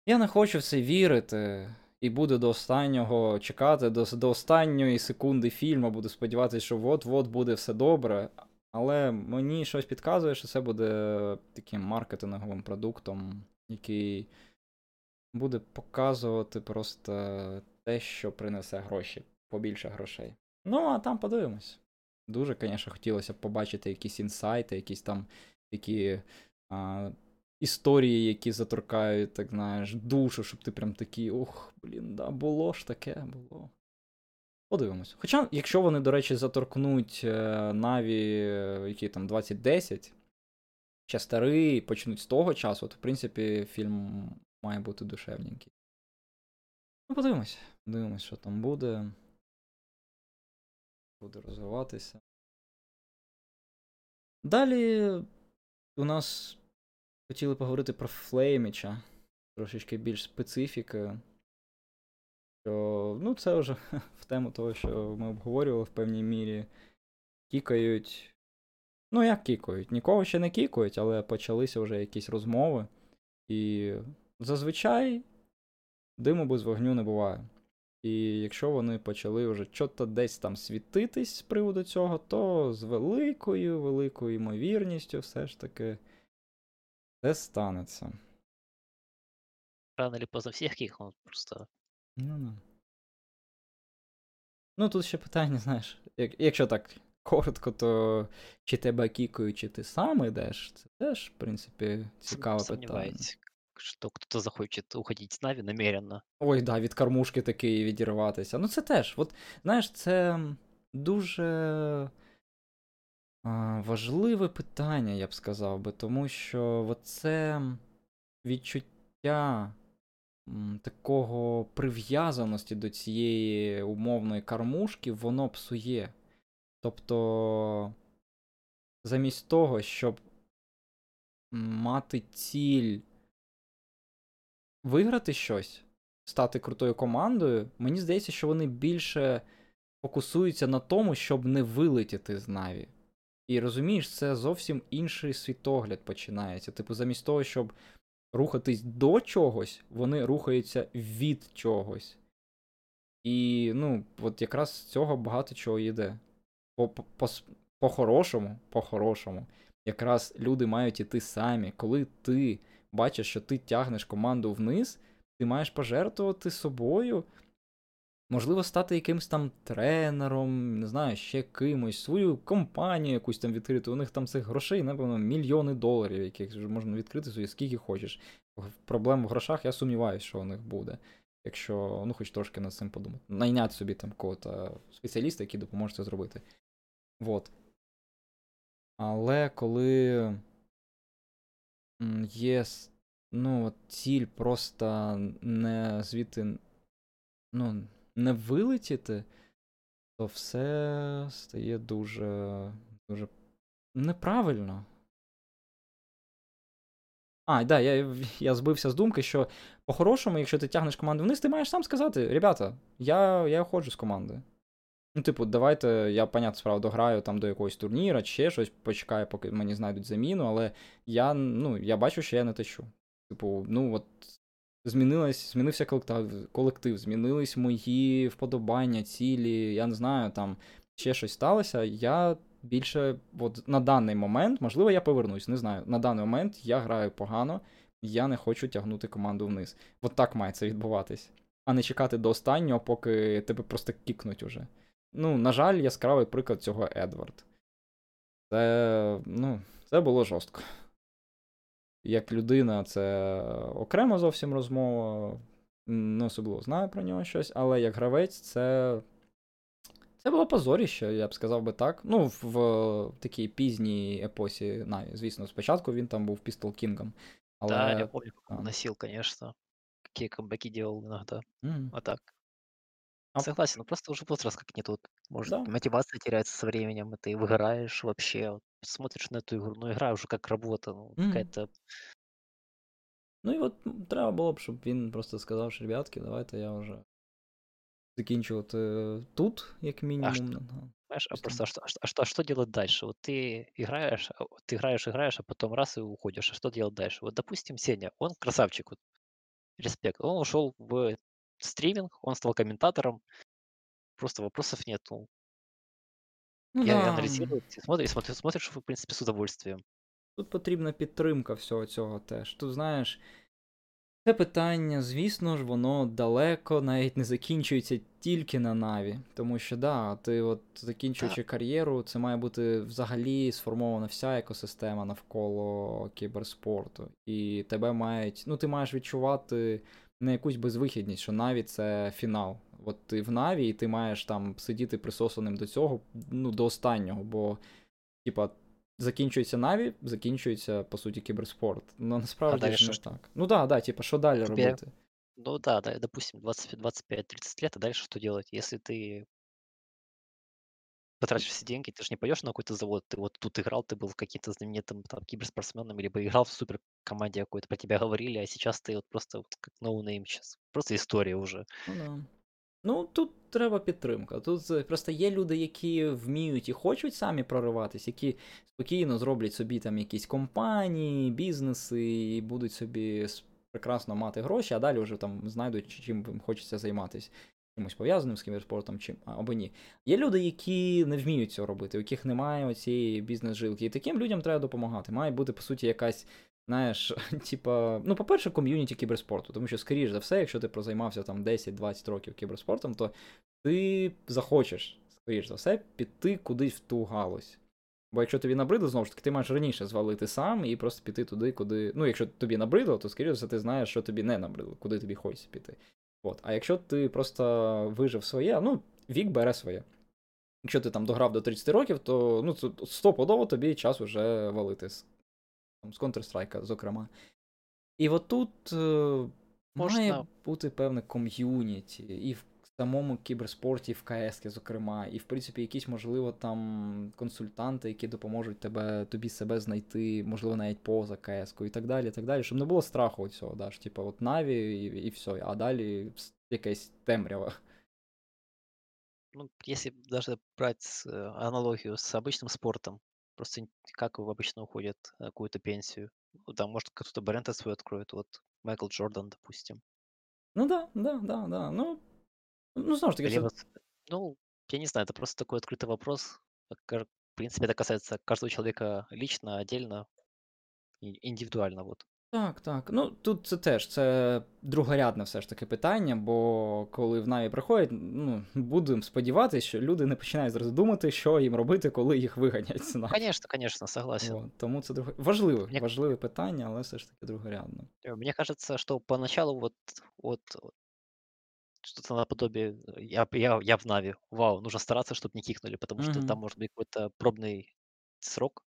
Я не хочу в це вірити. І буду до останнього чекати, до, до останньої секунди фільму, буду сподіватися, що от-от буде все добре. Але мені щось підказує, що це буде таким маркетинговим продуктом, який буде показувати просто те, що принесе гроші, побільше грошей. Ну, а там подивимось. Дуже, звісно, хотілося побачити якісь інсайти, якісь там такі історії, які заторкають, так знаєш, душу, щоб ти прям такий, ох, блін, да, було ж таке, було. Подивимось. Хоча, якщо вони, до речі, заторкнуть е, Наві, е, які там 2010, ще старий, почнуть з того часу, то в принципі фільм має бути душевненький. Ну, подивимось. Подивимось, що там буде. Буде розвиватися. Далі у нас хотіли поговорити про Флейміча. Трошечки більш специфіки. Що, ну, це вже в тему того, що ми обговорювали в певній мірі. Кікають. Ну, як кікають? Нікого ще не кікають, але почалися вже якісь розмови. І зазвичай диму без вогню не буває. І якщо вони почали вже чого-то десь там світитись з приводу цього, то з великою, великою ймовірністю все ж таки це станеться. Рано или поздно всех кикнут просто. Ну, ну. ну тут ще питання, знаєш, як, якщо так коротко, то чи тебе кікають, чи ти сам йдеш, це теж, в принципі, цікаве питання. Сомневаюсь, что кто-то захочет уходить с Нави намеренно. Ой, да, від кормушки такої відірватися. Ну, це теж. От, знаєш, це дуже важливе питання, я б сказав би, тому що це відчуття такого прив'язаності до цієї умовної кормушки, воно псує. Тобто, замість того, щоб мати ціль виграти щось, стати крутою командою, мені здається, що вони більше фокусуються на тому, щоб не вилетіти з Наві. І розумієш, це зовсім інший світогляд починається. Типу, замість того, щоб рухатись до чогось, вони рухаються від чогось. І, ну, от якраз з цього багато чого йде. По- по- по- По-хорошому, по-хорошому, якраз люди мають іти самі. Коли ти бачиш, що ти тягнеш команду вниз, ти маєш пожертвувати собою, Можливо, стати якимсь там тренером, не знаю, ще кимось, свою компанію якусь там відкрити. У них там цих грошей, напевно, мільйони доларів, яких можна відкрити собі скільки хочеш. Проблем в грошах, я сумніваюся, що у них буде. Якщо, ну, хоч трошки над цим подумати. Найняти собі там кого-то спеціаліста, який допоможе це зробити. Вот. Але коли є ну, ціль просто не звідти ну, не вилетіти, то все стає дуже, дуже неправильно. А, да, я я збився з думки, що по-хорошому, якщо ти тягнеш команду вниз, ти маєш сам сказати: ребята, я я ходжу з команди. Ну, типу, давайте, я, понятно, справа, дограю там до якогось турніра, чи ще щось, почекаю, поки мені знайдуть заміну, але я ну, я бачу, що я не тещу. Типу, ну от змінилась, змінився колектив, колектив, змінились мої вподобання, цілі, я не знаю, там ще щось сталося. Я більше, от на даний момент, можливо, я повернусь, не знаю. На даний момент я граю погано, я не хочу тягнути команду вниз. От так має це відбуватись. А не чекати до останнього, поки тебе просто кікнуть уже. Ну, на жаль, яскравий приклад цього Едвард. Це, ну, це було жорстко. Як людина, це окрема зовсім розмова. Не особливо знаю про нього щось, але як гравець, це. Це було позоріще, я б сказав би так. Ну, в, в такій пізній епосі Наві. Звісно, спочатку він там був Пістол Кінгом. Але... Да, я помню, носил, конечно. Какие камбэки делал иногда. Mm-hmm. А так. А... Согласен, ну просто уже возраст как не тот. Может, да. мотивация теряется со временем, и ты выгораешь вообще. Смотришь на эту игру, ну игра уже как работа, ну, mm. какая-то. Ну і от треба було б, щоб він просто сказав, що ребятки, давайте я вже закінчувати тут, як мінімум. А что, знаешь, а просто а что, а, что, а что делать дальше? Вот ты играешь, ты играешь, играешь, а потом раз и уходишь. А что делать дальше? Вот, допустим, Сеня, он красавчик, вот, респект. Он ушел в стриминг, он стал комментатором. Просто вопросов нету. Ну, Я да. аналізую, смотрю, смотрю, смотриш, в принципі, з удовольствием. Тут потрібна підтримка всього цього теж. Тут, знаєш, це питання, звісно ж, воно далеко навіть не закінчується тільки на Наві. Тому що, да, ти, от закінчуючи кар'єру, це має бути взагалі сформована вся екосистема навколо кіберспорту. І тебе мають, ну, ти маєш відчувати не якусь безвихідність, що Наві це фінал. От ти в Наві, і ти маєш там сидіти присосаним до цього, ну, до останнього, бо, типа, закінчується Наві, закінчується, по суті, кіберспорт. Ну, насправді ж не так. Ну да, да, типа, що далі Тебе... робити? Ну да, да, допустим, 25-30 лет, а дальше что делать? Если ты потратишь все деньги, ты же не пойдешь на какой-то завод, ты вот тут играл, ты был в каким-то знаменитым там киберспортсменом, либо играл в супер команде какой-то, про тебя говорили, а сейчас ты вот просто вот как ноунейм сейчас. Просто історія уже. Ну да. Ну, тут треба підтримка. Тут просто є люди, які вміють і хочуть самі прориватись, які спокійно зроблять собі там якісь компанії, бізнеси і будуть собі прекрасно мати гроші, а далі вже там знайдуть, чим їм хочеться займатися чимось пов'язаним з кіберспортом чи або ні. Є люди, які не вміють цього робити, у яких немає цієї бізнес-жилки. І таким людям треба допомагати. Має бути, по суті, якась, знаєш, типа, ну, по-перше, ком'юніті кіберспорту. Тому що, скоріш за все, якщо ти прозаймався там 10-20 років кіберспортом, то ти захочеш, скоріш за все, піти кудись в ту галузь. Бо якщо тобі набридло, знову ж таки, ти маєш раніше звалити сам і просто піти туди, куди. Ну, якщо тобі набридло, то скоріше все, ти знаєш, що тобі не набридло, куди тобі хочеться піти. От. А якщо ти просто вижив своє, ну, вік бере своє. Якщо ти там дограв до 30 років, то ну, стопудово тобі час уже валити з, з Counter-Strike, зокрема. І отут. тут е, має бути певне ком'юніті і в самому кіберспорті, в КС, зокрема, і, в принципі, якісь, можливо, там консультанти, які допоможуть тебе, тобі себе знайти, можливо, навіть поза КС і так далі, і так далі, щоб не було страху цього, да, ж, типу, от Наві і, і все, а далі якась темрява. Ну, если даже брать э, аналогию с обычным спортом, просто как обычно уходят на какую-то пенсию. Ну, там, может, кто-то бренд свой откроет, вот Майкл Джордан, допустим. Ну да, да, да, да. Ну, ну, знову ж таки, Либо, ну, я не знаю, это просто такой открытый вопрос. В принципе, это касается каждого человека лично, отдельно, индивидуально, вот. Так, так. Ну, тут це теж це другорядне все ж таки питання, бо коли в Наві приходять, ну, будемо сподіватися, що люди не починають зразу думати, що їм робити, коли їх виганять з Наві. Конечно, конечно, согласен. От, тому це друге... важливе, Мне- важливе питання, але все ж таки другорядне. Э, Мне кажется, что поначалу вот, вот что-то наподобие э, я, б- я, я в Нави. Вау, нужно стараться, чтобы не кикнули, потому что Мгм. там может быть какой-то пробный срок.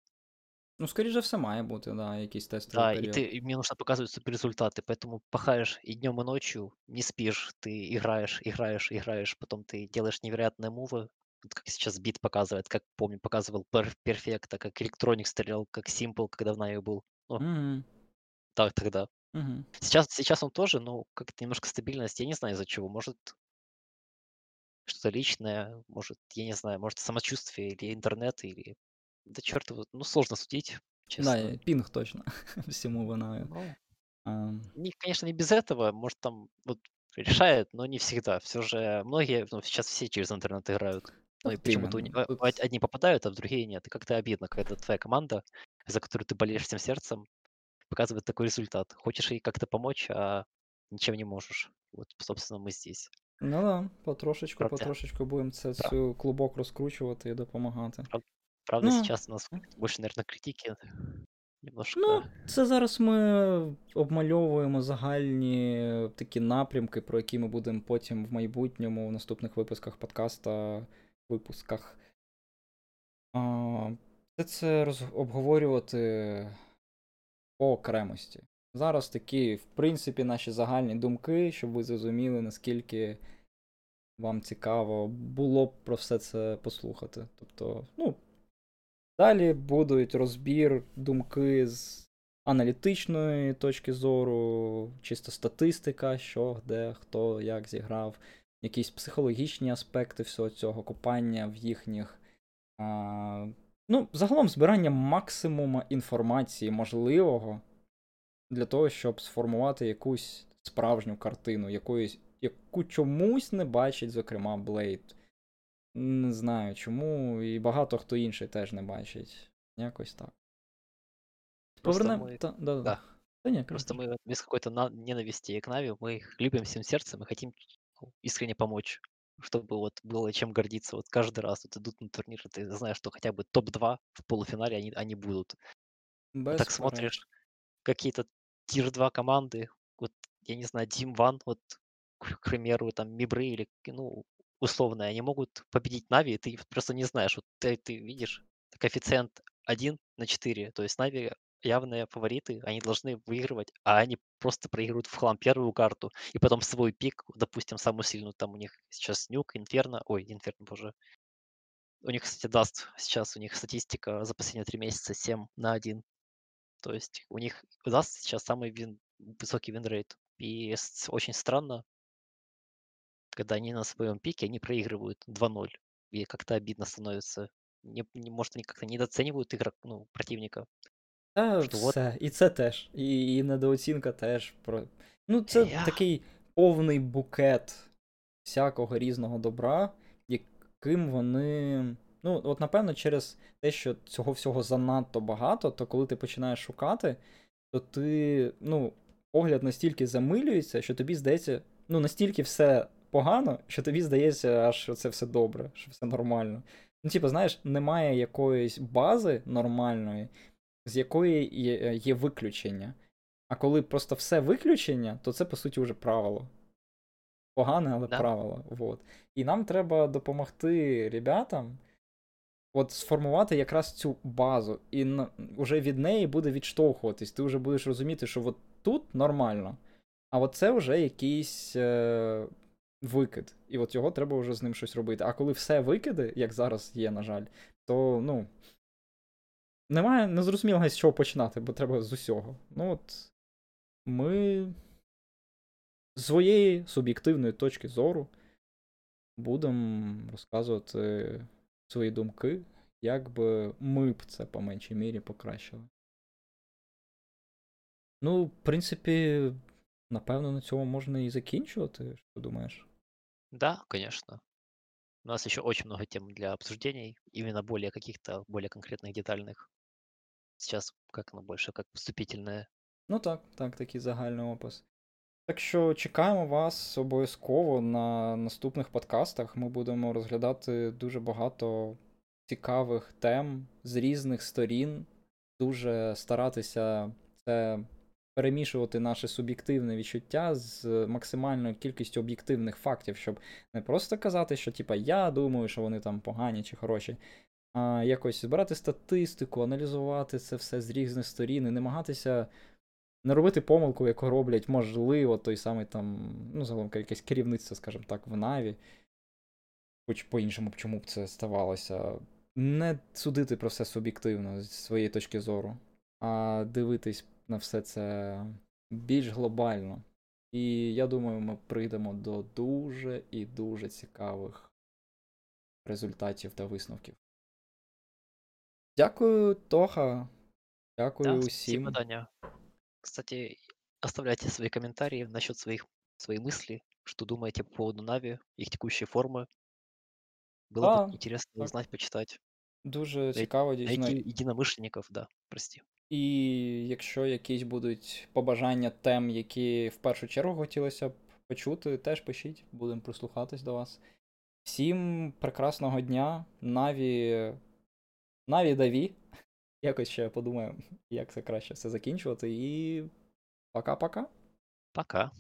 Ну, скоріш за все, має бути, да, якийсь тестовий Да, и період. ты, и мне нужно показывать суперрезультаты, поэтому пахаешь и днем, и ночью, не спишь, ты играешь, играешь, играешь, потом ты делаешь невероятные мувы, вот как сейчас бит показывает, как помню, показывал пер- перфекта, как электроник стрелял, как Simple, когда в Нави был. Ну, Угу, так тогда. угу. Сейчас, сейчас он тоже, но как-то немножко стабильность, я не знаю из-за чего. Может, что-то личное, может, я не знаю, может, самочувствие или интернет, или... Да черт его, ну, сложно судить, Да, честно. і пінг точно всьому виною. Ну, А, не, конечно, не без этого, может, там вот решает, но не всегда. Все же многие, ну, сейчас все через интернет играют. Ну и от почему-то у іменно. не- а, Тут... од- одни попадают, а в другие нет. И как-то обидно, когда твоя команда, за которую ты болеешь всем сердцем, показывает такой результат. Хочешь ей как-то помочь, а ничем не можешь. Вот, собственно, мы здесь. Ну да, потрошечку, Правда. потрошечку будемо це цю клубок розкручувати і допомагати. Правда, Ну, сейчас у нас больше, наверное, критики. Немножко. Ну, це зараз ми обмальовуємо загальні такі напрямки, про які ми будемо потім в майбутньому в наступних випусках подкаста, випусках. А, Все це роз... обговорювати по окремості. Зараз такі, в принципі, наші загальні думки, щоб ви зрозуміли, наскільки вам цікаво було б про все це послухати. Тобто, ну, Далі будуть розбір, думки з аналітичної точки зору, чисто статистика, що, де, хто, як зіграв, якісь психологічні аспекти всього цього, копання в їхніх. Ну, загалом збирання максимуму інформації можливого для того, щоб сформувати якусь справжню картину, якоїсь, яку чомусь не бачить, зокрема, Блейд. Не знаю чому, і багато хто інший теж не бачить. Якось так. Повернемо. ми- Та, да, да. да. Ні, Просто мы без какой-то на- ненависти к Нави, мы их любим всем сердцем и хотим ну, искренне помочь, чтобы вот было чем гордиться. Вот каждый раз вот идут на турнир, и ты знаешь, что хотя бы топ-2 в полуфинале они, они будут. Без так смотришь, переч. какие-то тир-2 команды, вот, я не знаю, Team One, вот, к к примеру, там, Мибры или, ну, условные, они могут победить Нави, и ты просто не знаешь. Вот ты, ты видишь коэффициент 1 на 4, то есть Нави явные фавориты, они должны выигрывать, а они просто проигрывают в хлам первую карту, и потом свой пик, допустим, самую сильную, там у них сейчас Нюк, Инферно, ой, Инферно, боже. У них, кстати, даст сейчас, у них статистика за последние три месяца 7 на 1. То есть у них даст сейчас самый вин, высокий винрейт. И очень странно, когда они на своем пике, они проигрывают 2-0. И как-то обидно становится. Не, не- может, они как-то недооценивают игрок, ну, противника. Та все. І це теж. І, і недооцінка теж. Про... Ну, це Я- такий повний букет всякого різного добра, яким вони. Ну, от напевно, через те, що цього всього занадто багато, то коли ти починаєш шукати, то ти, ну, погляд настільки замилюється, що тобі здається, ну, настільки все погано, що тобі здається, аж що це все добре, що все нормально. Ну, типу, знаєш, немає якоїсь бази нормальної, з якої є, є виключення. А коли просто все виключення, то це по суті вже правило. Погане, але Да. правило. Вот. І нам треба допомогти ребятам от сформувати якраз цю базу, і на, вже від неї буде відштовхуватись. Ти вже будеш розуміти, що от тут нормально, а от це вже якийсь е, викид. І от його треба вже з ним щось робити. А коли все викиди, як зараз є, на жаль, то ну. Немає незрозумілого з чого починати, бо треба з усього. Ну от ми з своєї суб'єктивної точки зору будемо розказувати свої думки, як би ми б це по меншій мірі покращили. Ну, в принципі, напевно, на цьому можна і закінчувати. Що думаєш? Да, конечно. У нас еще очень много тем для обсуждений, именно более каких-то, более конкретных, детальных. Сейчас как оно больше, как вступительное Ну так, так, такий загальний опис. Так що чекаємо вас обов'язково на наступних подкастах. Ми будемо розглядати дуже багато цікавих тем з різних сторін, дуже старатися це перемішувати наше суб'єктивне відчуття з максимальною кількістю об'єктивних фактів, щоб не просто казати, що типа я думаю, що вони там погані чи хороші, якось збирати статистику, аналізувати це все з різних сторін і намагатися не робити помилку, яку роблять, можливо, той самий там, ну, загалом якесь керівництво, скажімо так, в Наві. Хоч по-іншому, чому б це ставалося. Не судити про все суб'єктивно з своєї точки зору, а дивитись на все це більш глобально. І я думаю, ми прийдемо до дуже і дуже цікавих результатів та висновків. Дякую, Тоха. Дякую Да, усім. спасибо, Даня. Кстати, оставляйте свои комментарии насчет своих, свои мысли, что думаете по поводу Нави, их текущей формы. Было Да, бы интересно так. узнать, почитать. Дуже цікаво, дійсно. Найти единомышленников, да, прости. І якщо якісь будуть побажання тем, які в першу чергу хотілося б почути, теж пишіть, будемо прислухатись до вас. Всім прекрасного дня, Наві. Наві Даві. Якось ще подумаю, як це краще все закінчувати. І пока-пока. Пока.